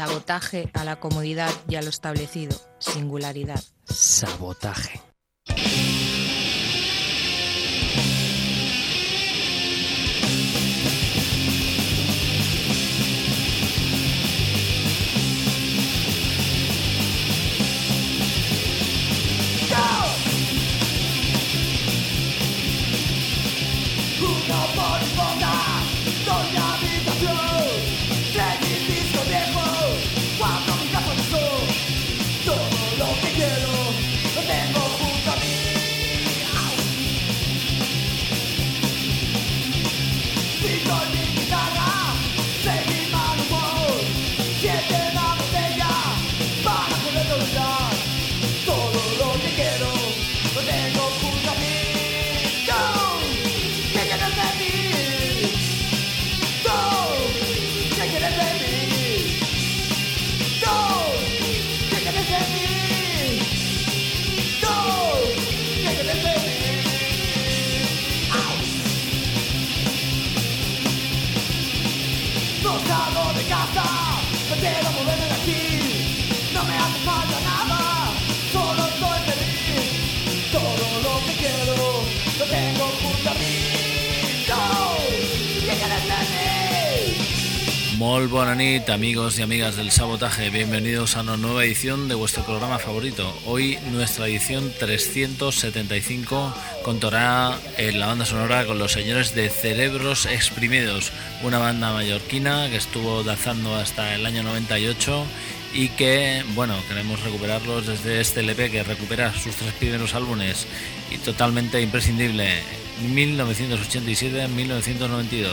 Sabotaje a la comodidad y a lo establecido. Singularidad. Sabotaje. Mol Bonanit, amigos y amigas del sabotaje, bienvenidos a una nueva edición de vuestro programa favorito. Hoy nuestra edición 375 contará en la banda sonora con los señores de Cerebros Exprimidos, una banda mallorquina que estuvo danzando hasta el año 98 y que, bueno, queremos recuperarlos desde este LP que recupera sus tres primeros álbumes y totalmente imprescindible 1987-1992.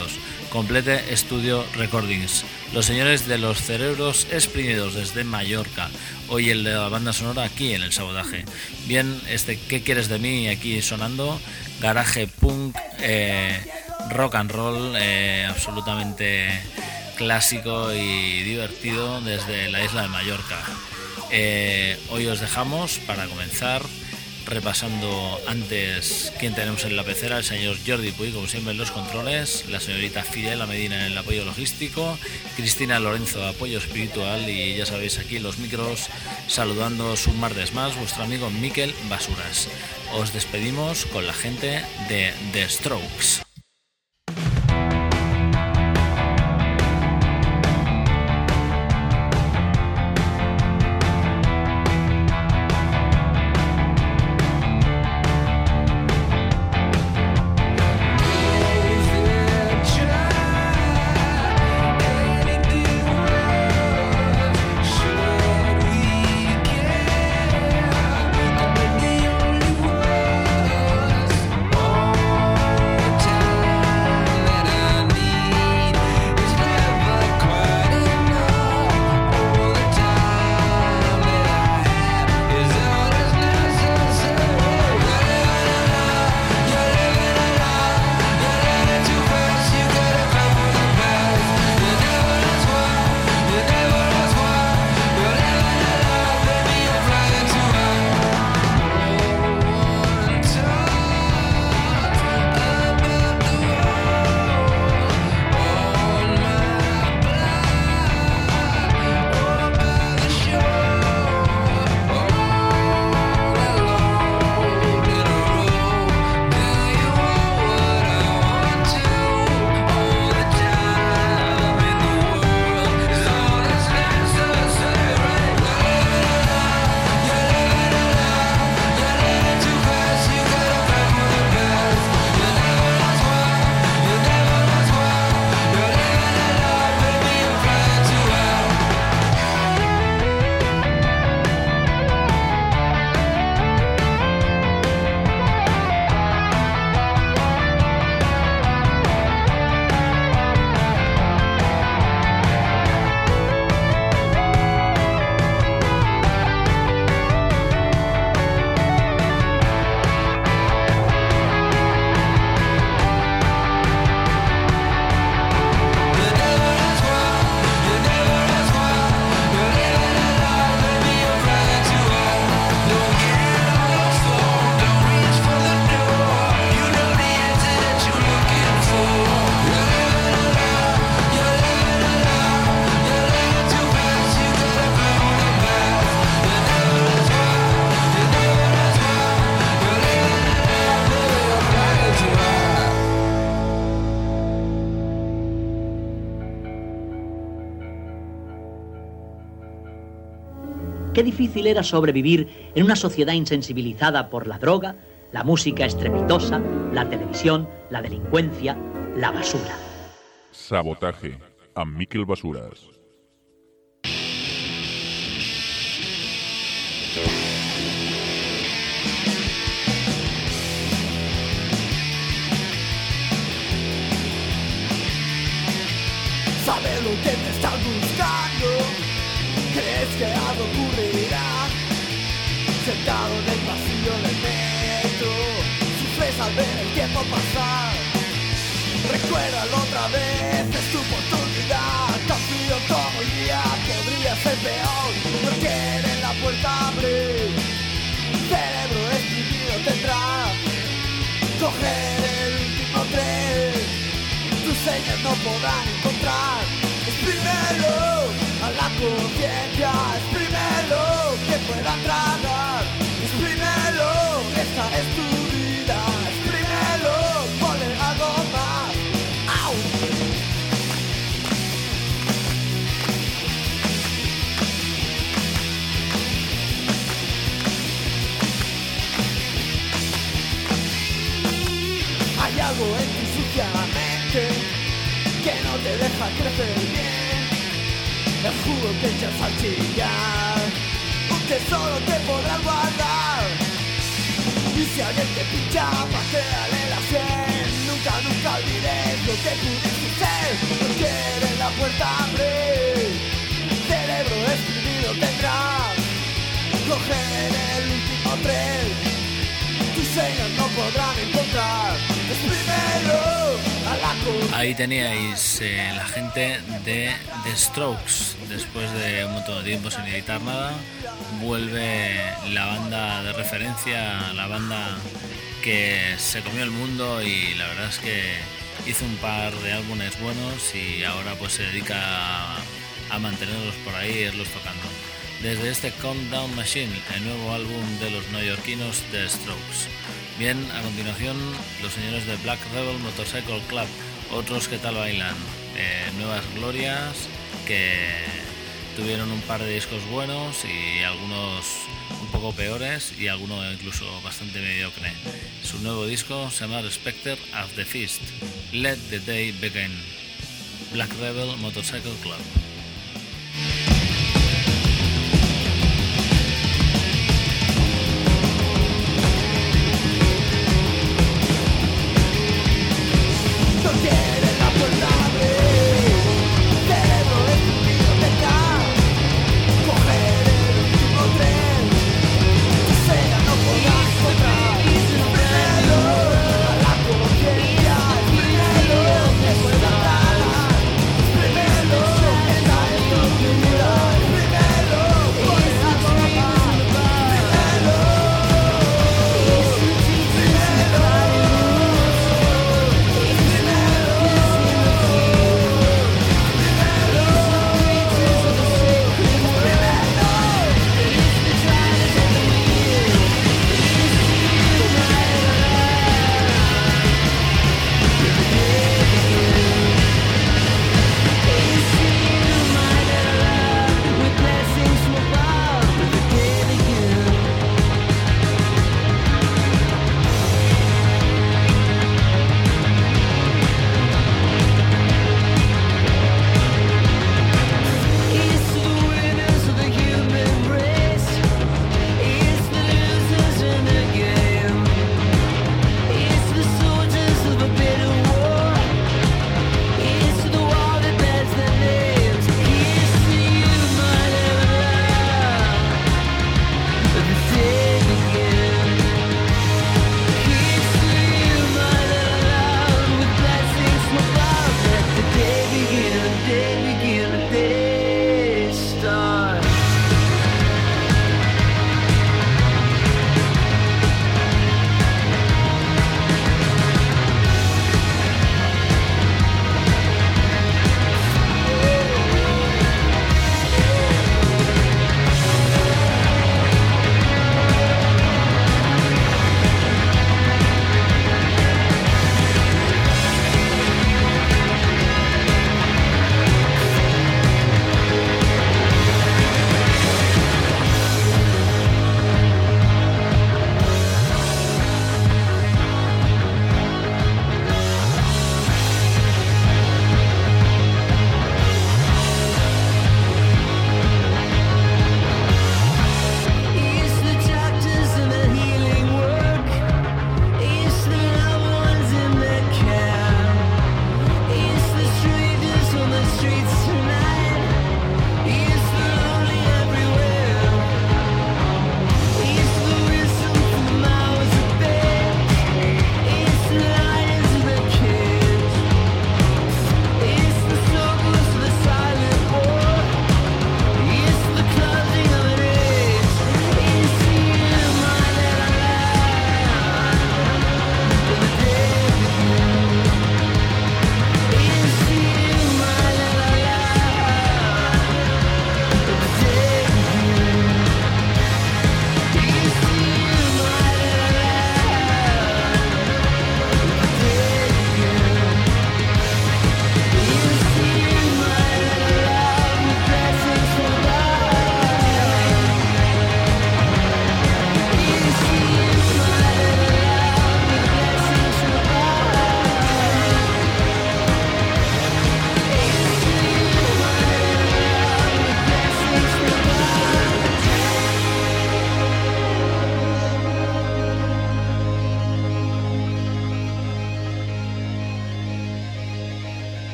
Complete Studio Recordings. Los señores de los cerebros exprimidos desde Mallorca. Hoy el de la banda sonora aquí en el sabotaje. Bien, este ¿Qué quieres de mí? Aquí sonando. Garaje punk, eh, rock and roll, eh, absolutamente clásico y divertido desde la isla de Mallorca. Eh, hoy os dejamos para comenzar repasando antes quién tenemos en la pecera, el señor Jordi Puy, como siempre en los controles, la señorita Fidel Medina en el apoyo logístico, Cristina Lorenzo, apoyo espiritual y ya sabéis aquí los micros saludando un martes más, vuestro amigo Miquel Basuras. Os despedimos con la gente de The Strokes. Difícil era sobrevivir en una sociedad insensibilizada por la droga, la música estrepitosa, la televisión, la delincuencia, la basura. Sabotaje a Miquel Basuras. Sabe lo que te estás buscando, crees que algo ocurrirá. Sentado en el pasillo del metro, sufres al ver el tiempo pasar. Recuérdalo otra vez, es tu oportunidad. Tan frío como el día podría ser peor. No quiere la puerta abrir, cerebro exprimido tendrá. Coger el último tren, tus señas no podrán encontrar. Exprímelo bien. El jugo que echas al chillar, un tesoro que podrás guardar. Y si alguien te pincha, pateale la sien. Nunca, nunca olvides lo que pudiste ser. No quieres la puerta abrir, cerebro exprimido tendrás. Coger el último tren tus señas no podrán encontrar. La cor- Ahí teníais eh, la gente de The Strokes. Después de un montón de tiempo sin editar nada, vuelve la banda de referencia, la banda que se comió el mundo y la verdad es que hizo un par de álbumes buenos y ahora pues se dedica a, a mantenerlos por ahí e irlos tocando. Desde este Countdown Machine, el nuevo álbum de los neoyorquinos The Strokes. Bien, a continuación, los señores de Black Rebel Motorcycle Club, otros que tal bailan, eh, nuevas glorias que tuvieron un par de discos buenos y algunos un poco peores y alguno incluso bastante mediocre. Su nuevo disco se llama Spectre of the Feast. Let the Day Begin. Black Rebel Motorcycle Club.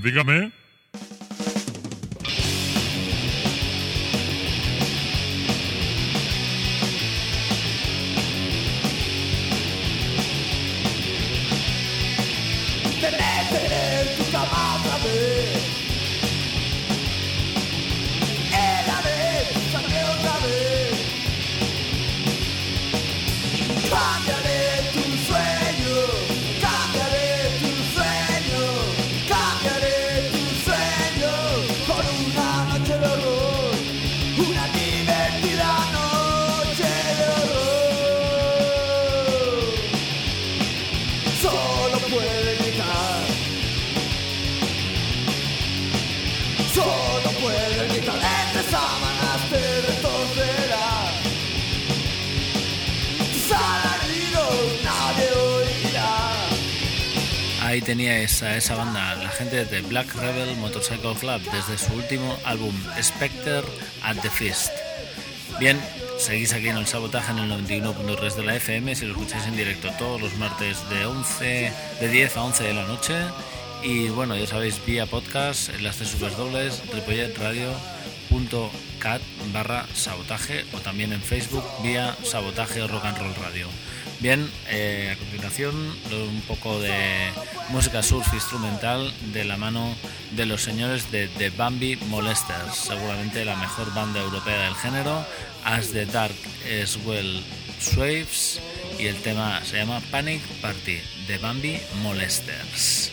Dígame. Ahí teníais a esa banda, la gente de Black Rebel Motorcycle Club, desde su último álbum Spectre at the Feast. Bien, seguís aquí en el sabotaje en el 91.3 de la FM si lo escucháis en directo todos los martes de 11 de 10 a 11 de la noche y bueno, ya sabéis, vía podcast en las tres dobles ripolletradio.cat barra sabotaje o también en Facebook vía sabotaje rock and roll radio. Bien, eh, a continuación un poco de música surf instrumental de la mano de los señores de The Bambi Molesters, seguramente la mejor banda europea del género, As the Dark as Well Swaves y el tema se llama Panic Party de Bambi Molesters.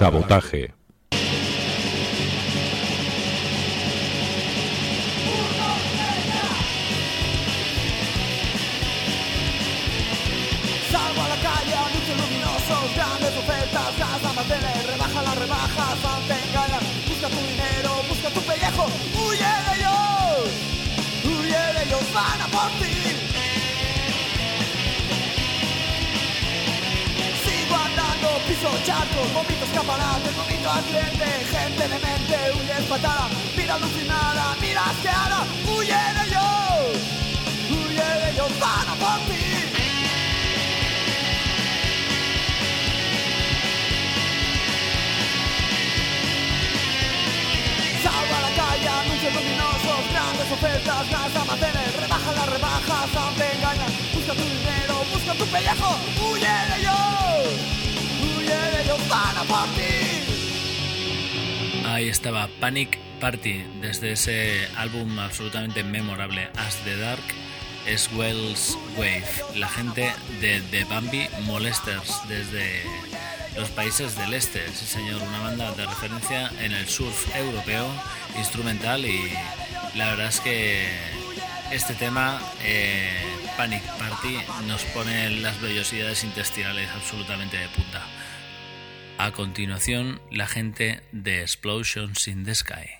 Sabotaje. Ahí estaba Panic Party desde ese álbum absolutamente memorable As the Dark es Wells Wave, la gente de The Bambi Molesters desde los países del este, sí señor, una banda de referencia en el surf europeo, instrumental y la verdad es que este tema, eh, Panic Party, nos pone las vellosidades intestinales absolutamente de punta. A continuación, la gente de Explosions in the Sky.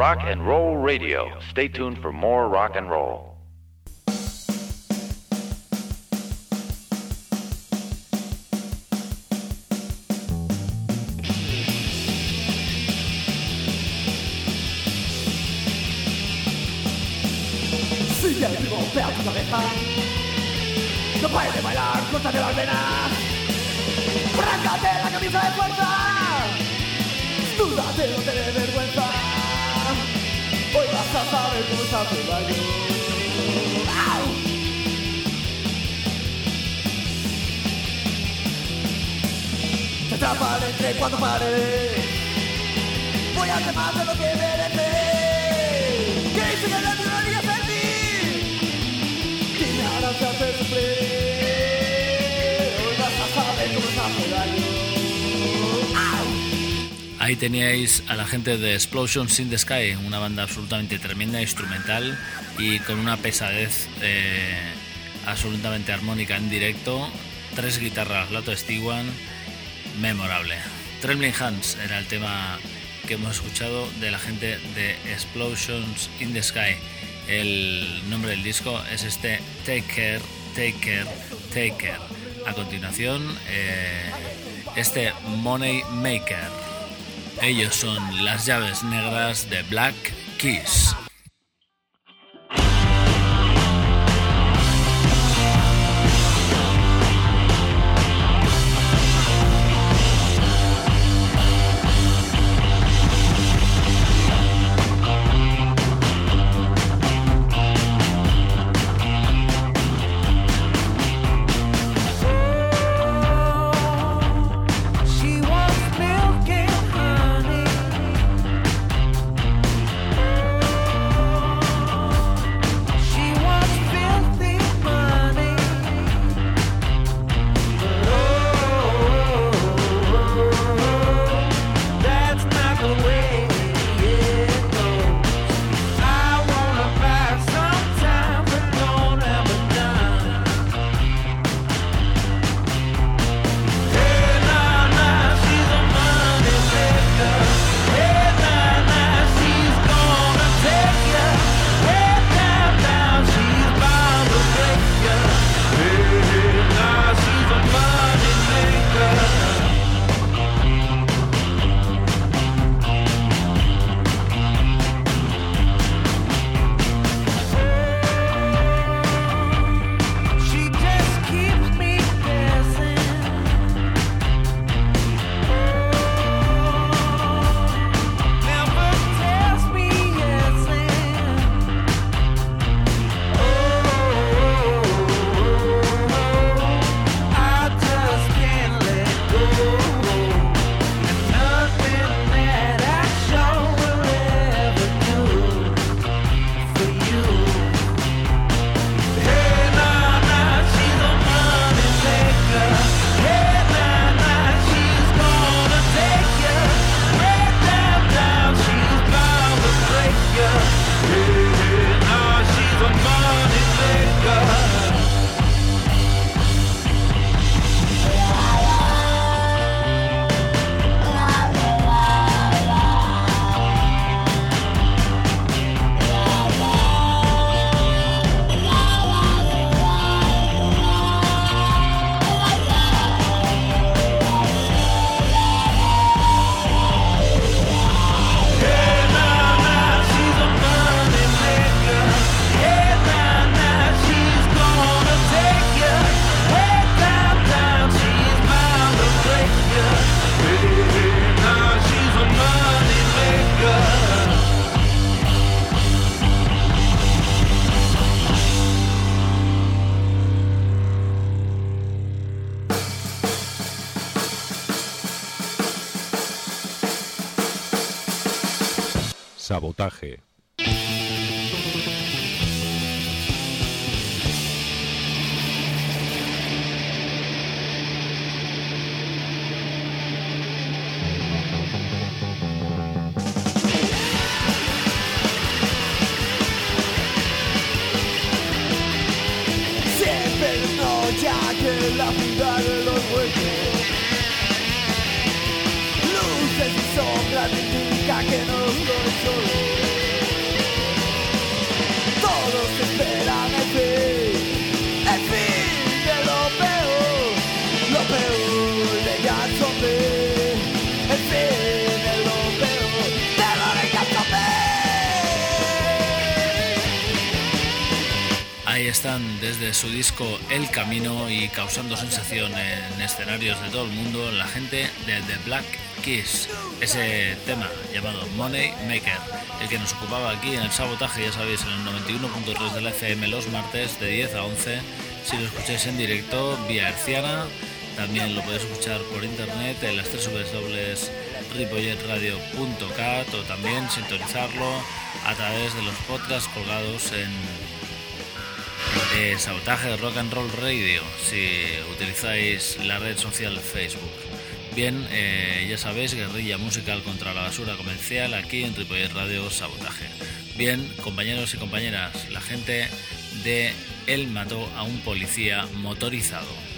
Rock and Roll Radio. Stay tuned for more rock and roll. Sigue el ritmo, ve a tu. No pares de bailar, córtate las venas. Arráncate la camisa de fuerza. Dúdate, no te dé vergüenza. Hoy vas a saber cómo hace el baño. Te entre cuando pare. Voy a hacer más de lo que mereces. Que dice que la tiraría en ti. Y me harás hacer sufrir. Hoy vas a saber cómo daño. Ahí teníais a la gente de Explosions in the Sky, una banda absolutamente tremenda, instrumental y con una pesadez eh, absolutamente armónica en directo. Tres guitarras, Lato Stewart, memorable. Trembling Hands era el tema que hemos escuchado de la gente de Explosions in the Sky. El nombre del disco es este Take Care, Take Care, Take Care. A continuación, eh, este Money Maker. Ellos son las llaves negras de Black Keys. Sabotaje. El Camino y causando sensación en escenarios de todo el mundo la gente de The Black Keys. Ese tema llamado Money Maker, el que nos ocupaba aquí en el sabotaje, ya sabéis, en el 91.3 de la FM los martes de 10 a 11. Si lo escucháis en directo vía herciana, también lo podéis escuchar por internet en las tres ripolletradio.cat o también sintonizarlo a través de los podcasts colgados en eh, Sabotaje Rock and Roll Radio si utilizáis la red social Facebook. Bien, eh, ya sabéis, guerrilla musical contra la basura comercial aquí en Ripollet Radio Sabotaje. Bien, compañeros y compañeras, la gente de Él mató a un policía motorizado.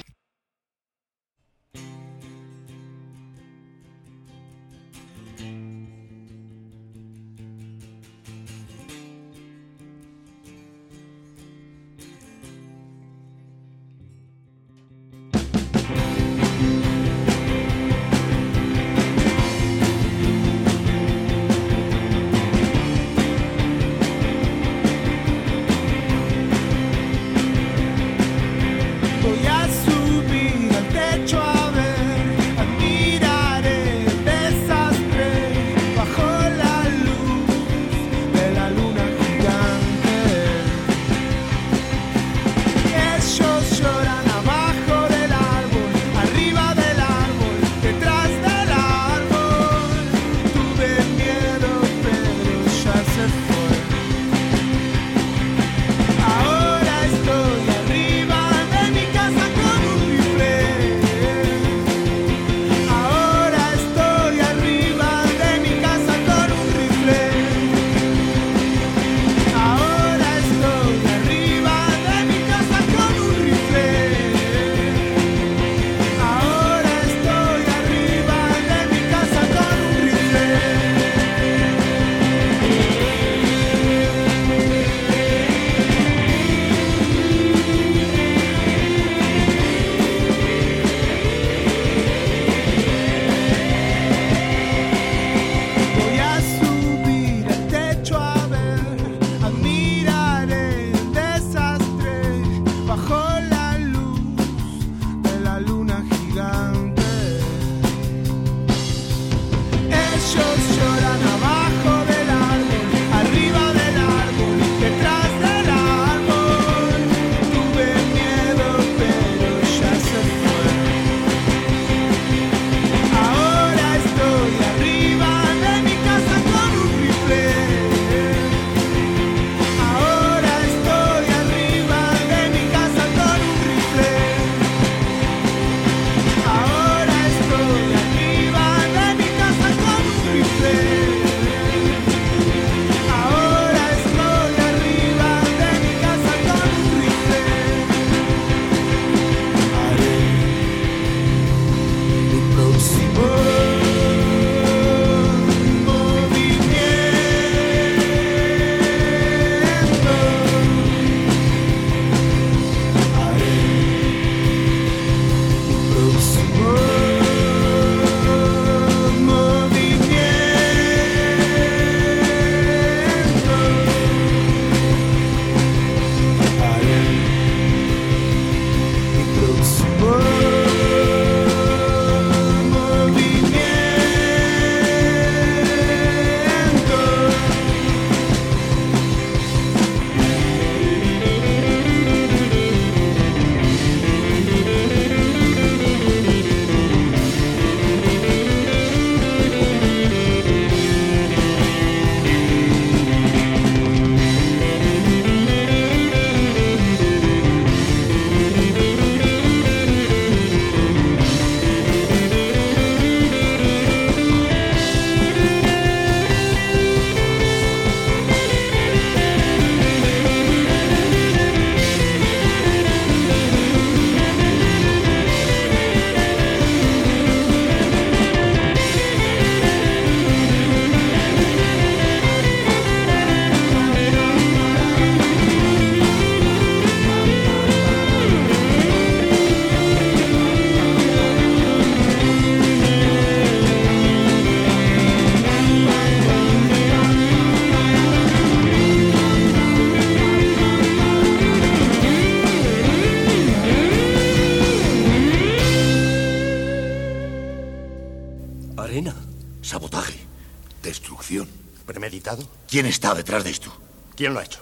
¿Quién está detrás de esto? ¿Quién lo ha hecho?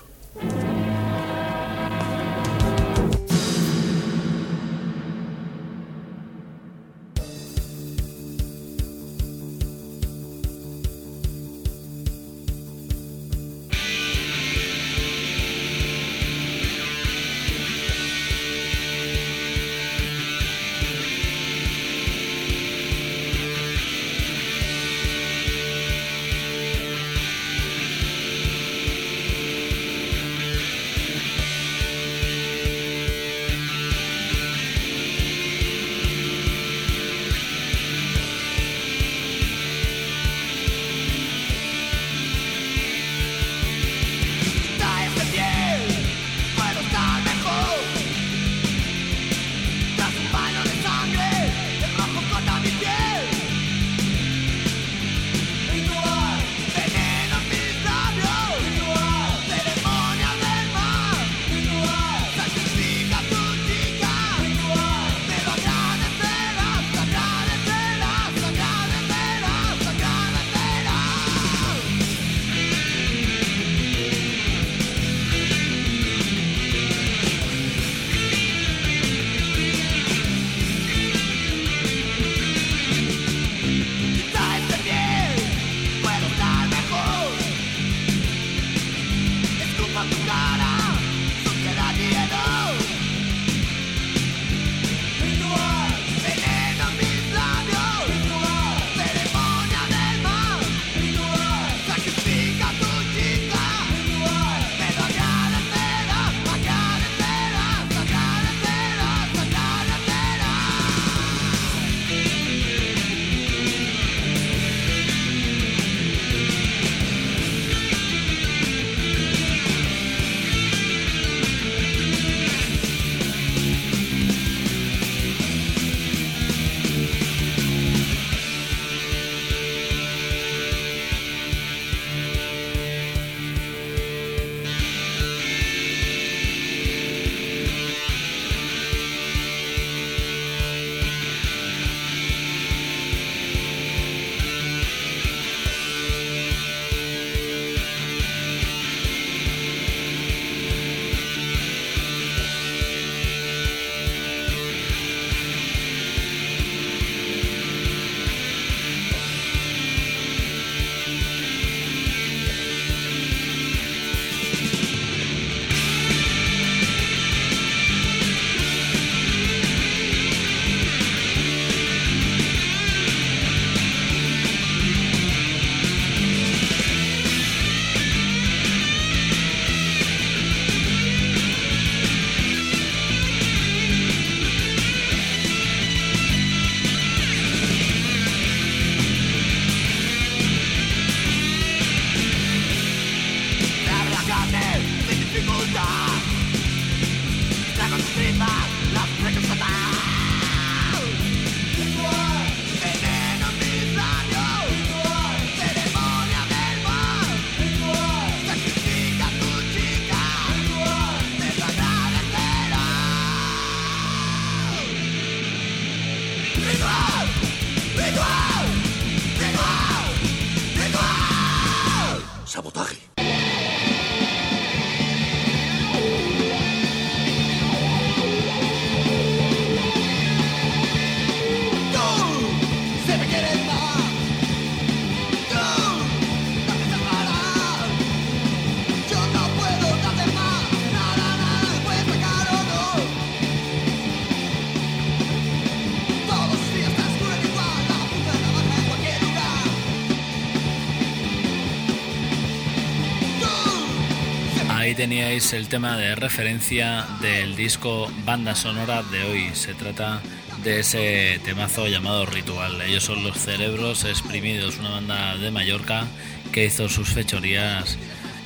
Teníais el tema de referencia del disco banda sonora de hoy. Se trata de ese temazo llamado Ritual. Ellos son los Cerebros Exprimidos, una banda de Mallorca que hizo sus fechorías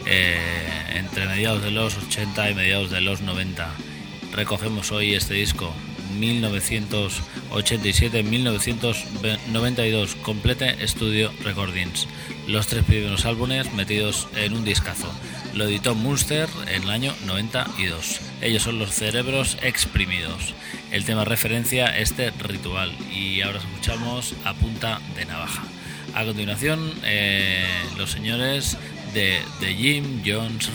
eh, entre mediados de los 80 y mediados de los 90. Recogemos hoy este disco 1987-1992, Complete Studio Recordings. Los tres primeros álbumes metidos en un discazo. Lo editó Munster en el año 92. Ellos son los cerebros exprimidos. El tema referencia este ritual y ahora escuchamos a punta de navaja. A continuación, eh, los señores de The Jim Jones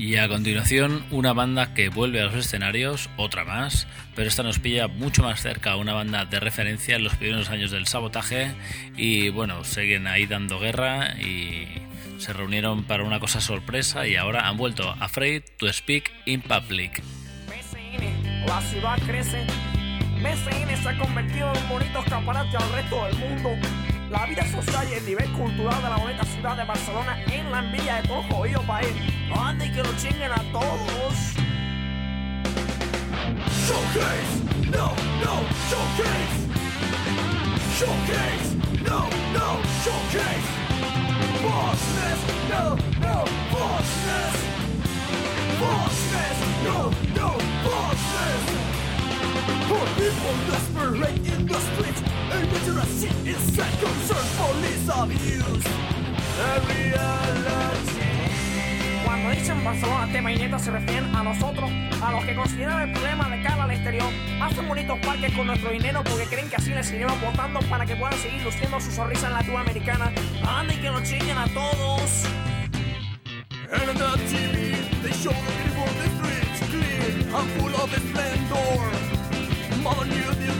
Reboot. a continuación una banda que vuelve a los escenarios, otra más, pero esta nos pilla mucho más cerca a una banda de referencia en los primeros años del sabotaje y bueno, siguen ahí dando guerra y se reunieron para una cosa sorpresa y ahora han vuelto Afraid to Speak in Public. La ciudad crece, se ha convertido en un bonito escaparate al resto del mundo la vida social y el nivel cultural de la bonita ciudad de Barcelona en la envidia de todo jodido país. Ande y que lo chinguen a todos. Showcase, no, no, showcase. Showcase, no, no, showcase. Bossness, no, no. Bossness, no, no, bossness. For people desperate in the streets Illiteracy is sad concern Police abuse The reality Cuando dicen Barcelona, tema y neta se refieren a nosotros, a los que consideran el problema de cara al exterior. Hacen bonitos parques con nuestro dinero porque creen que así les seguiremos votando para que puedan seguir luciendo su sonrisa en la latinoamericana. Anda y que nos chinguen a todos. And on the TV, they show the people the streets clean and full of splendor. Mother knew,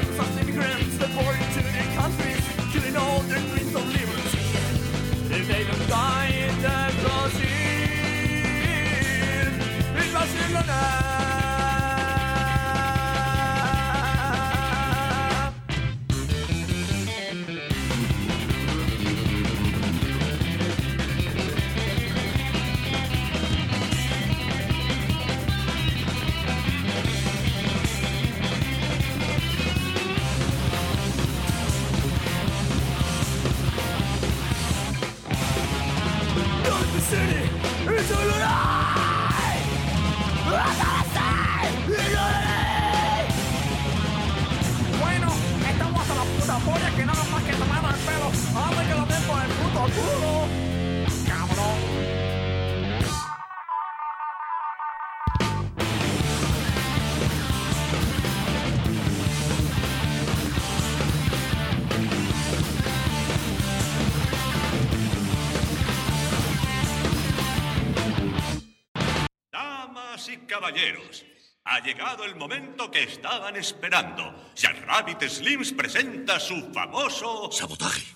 ha llegado el momento que estaban esperando. Jack Rabbit Slims presenta su famoso sabotaje.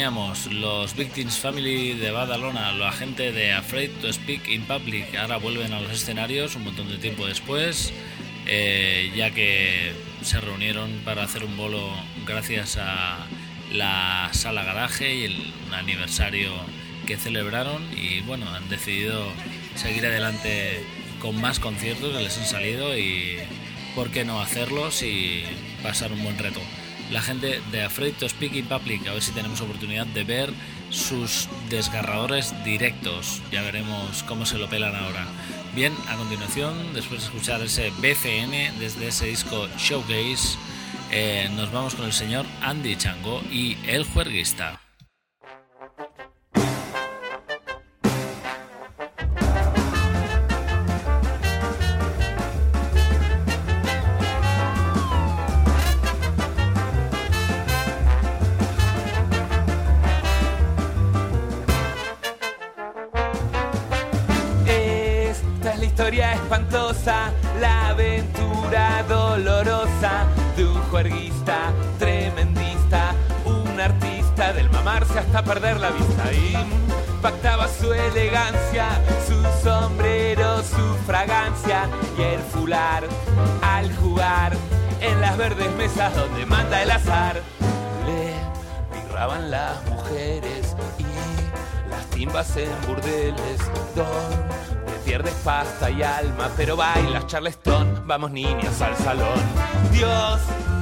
Teníamos, los Victims Family de Badalona, la gente de Afraid to Speak in Public. Ahora vuelven a los escenarios un montón de tiempo después, eh, ya que se reunieron para hacer un bolo gracias a la sala garaje y el un aniversario que celebraron. Y bueno, han decidido seguir adelante con más conciertos que les han salido y por qué no hacerlos y pasar un buen reto la gente de Afraid to Speak in Public, a ver si tenemos oportunidad de ver sus desgarradores directos. Ya veremos cómo se lo pelan ahora. Bien, a continuación, después de escuchar ese BCN desde ese disco Showcase, eh, nos vamos con el señor Andy Chango y El Juerguista. Perder la vista. Impactaba su elegancia, su sombrero, su fragancia y el fular al jugar en las verdes mesas donde manda el azar. Le mirraban las mujeres y las timbas en burdeles donde pierdes pasta y alma, pero bailas charleston, vamos niñas al salón. Dios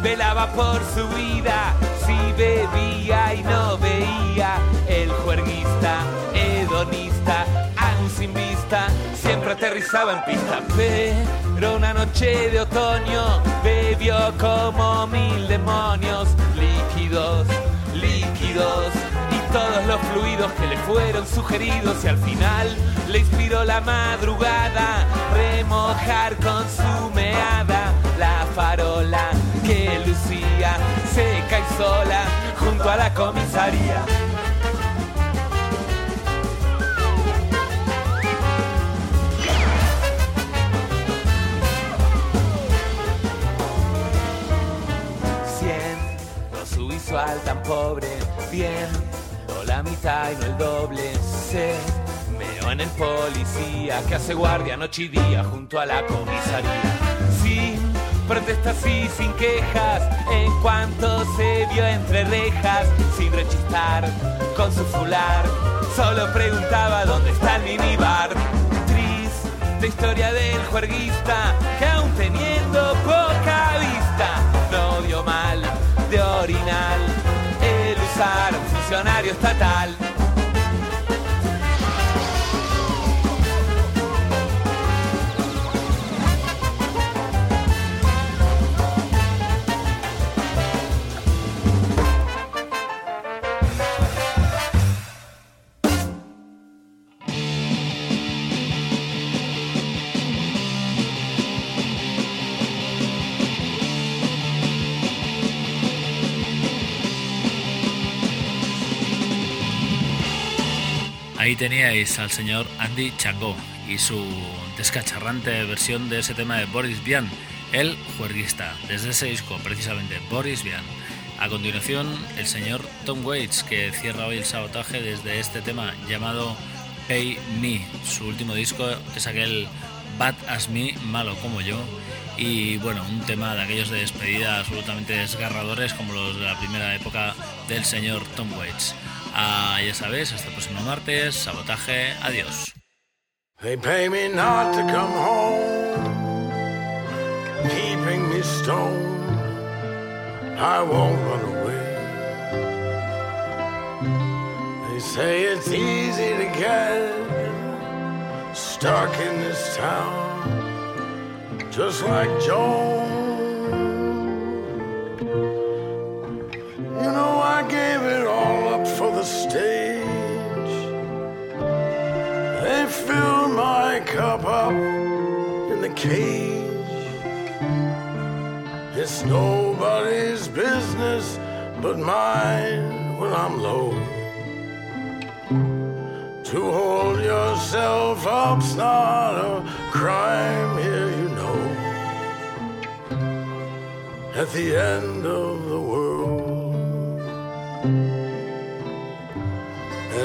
velaba por su vida, si bebía y no veía, el juerguista, hedonista, aún sin vista, siempre aterrizaba en pista, pero una noche de otoño bebió como mil demonios, líquidos, líquidos y todos los fluidos que le fueron sugeridos. Y al final le inspiró la madrugada remojar con su meada la farola que lucía seca y sola junto a la comisaría. Cien, no su visual tan pobre, bien, o la mitad y no el doble, sé. Meo en el policía que hace guardia noche y día junto a la comisaría. Protestas y sin quejas, en cuanto se vio entre rejas, sin rechistar con su fular, solo preguntaba dónde está el minibar. Triste historia del juerguista que aún teniendo poca vista, no vio mal de orinal el usar un funcionario estatal. Teníais al señor Andy Changó y su descacharrante versión de ese tema de Boris Vian, el juerguista, desde ese disco precisamente, Boris Vian. A continuación, el señor Tom Waits, que cierra hoy el sabotaje desde este tema llamado Pay Me. Su último disco es aquel Bad as Me, malo como yo. Y bueno, un tema de aquellos de despedida absolutamente desgarradores como los de la primera época del señor Tom Waits. Ah, ya sabes, hasta el próximo martes, sabotaje, adiós. They pay me not to come home, keeping me stone. I won't run away. They say it's easy to get stuck in this town, just like Joan. Cup up in the cage. It's nobody's business but mine when I'm low. To hold yourself up's not a crime here, you know. At the end of the world.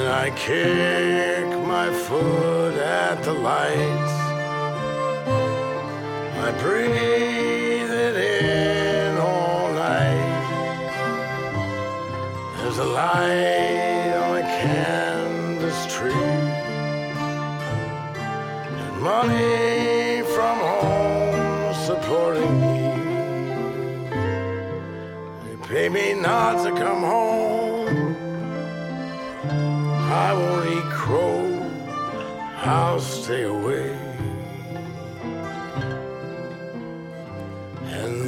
And I kick my foot at the lights. I breathe it in all night. There's a light on a canvas tree. And money from home supporting me. They pay me not to come home. I won't eat crow. I'll stay away. And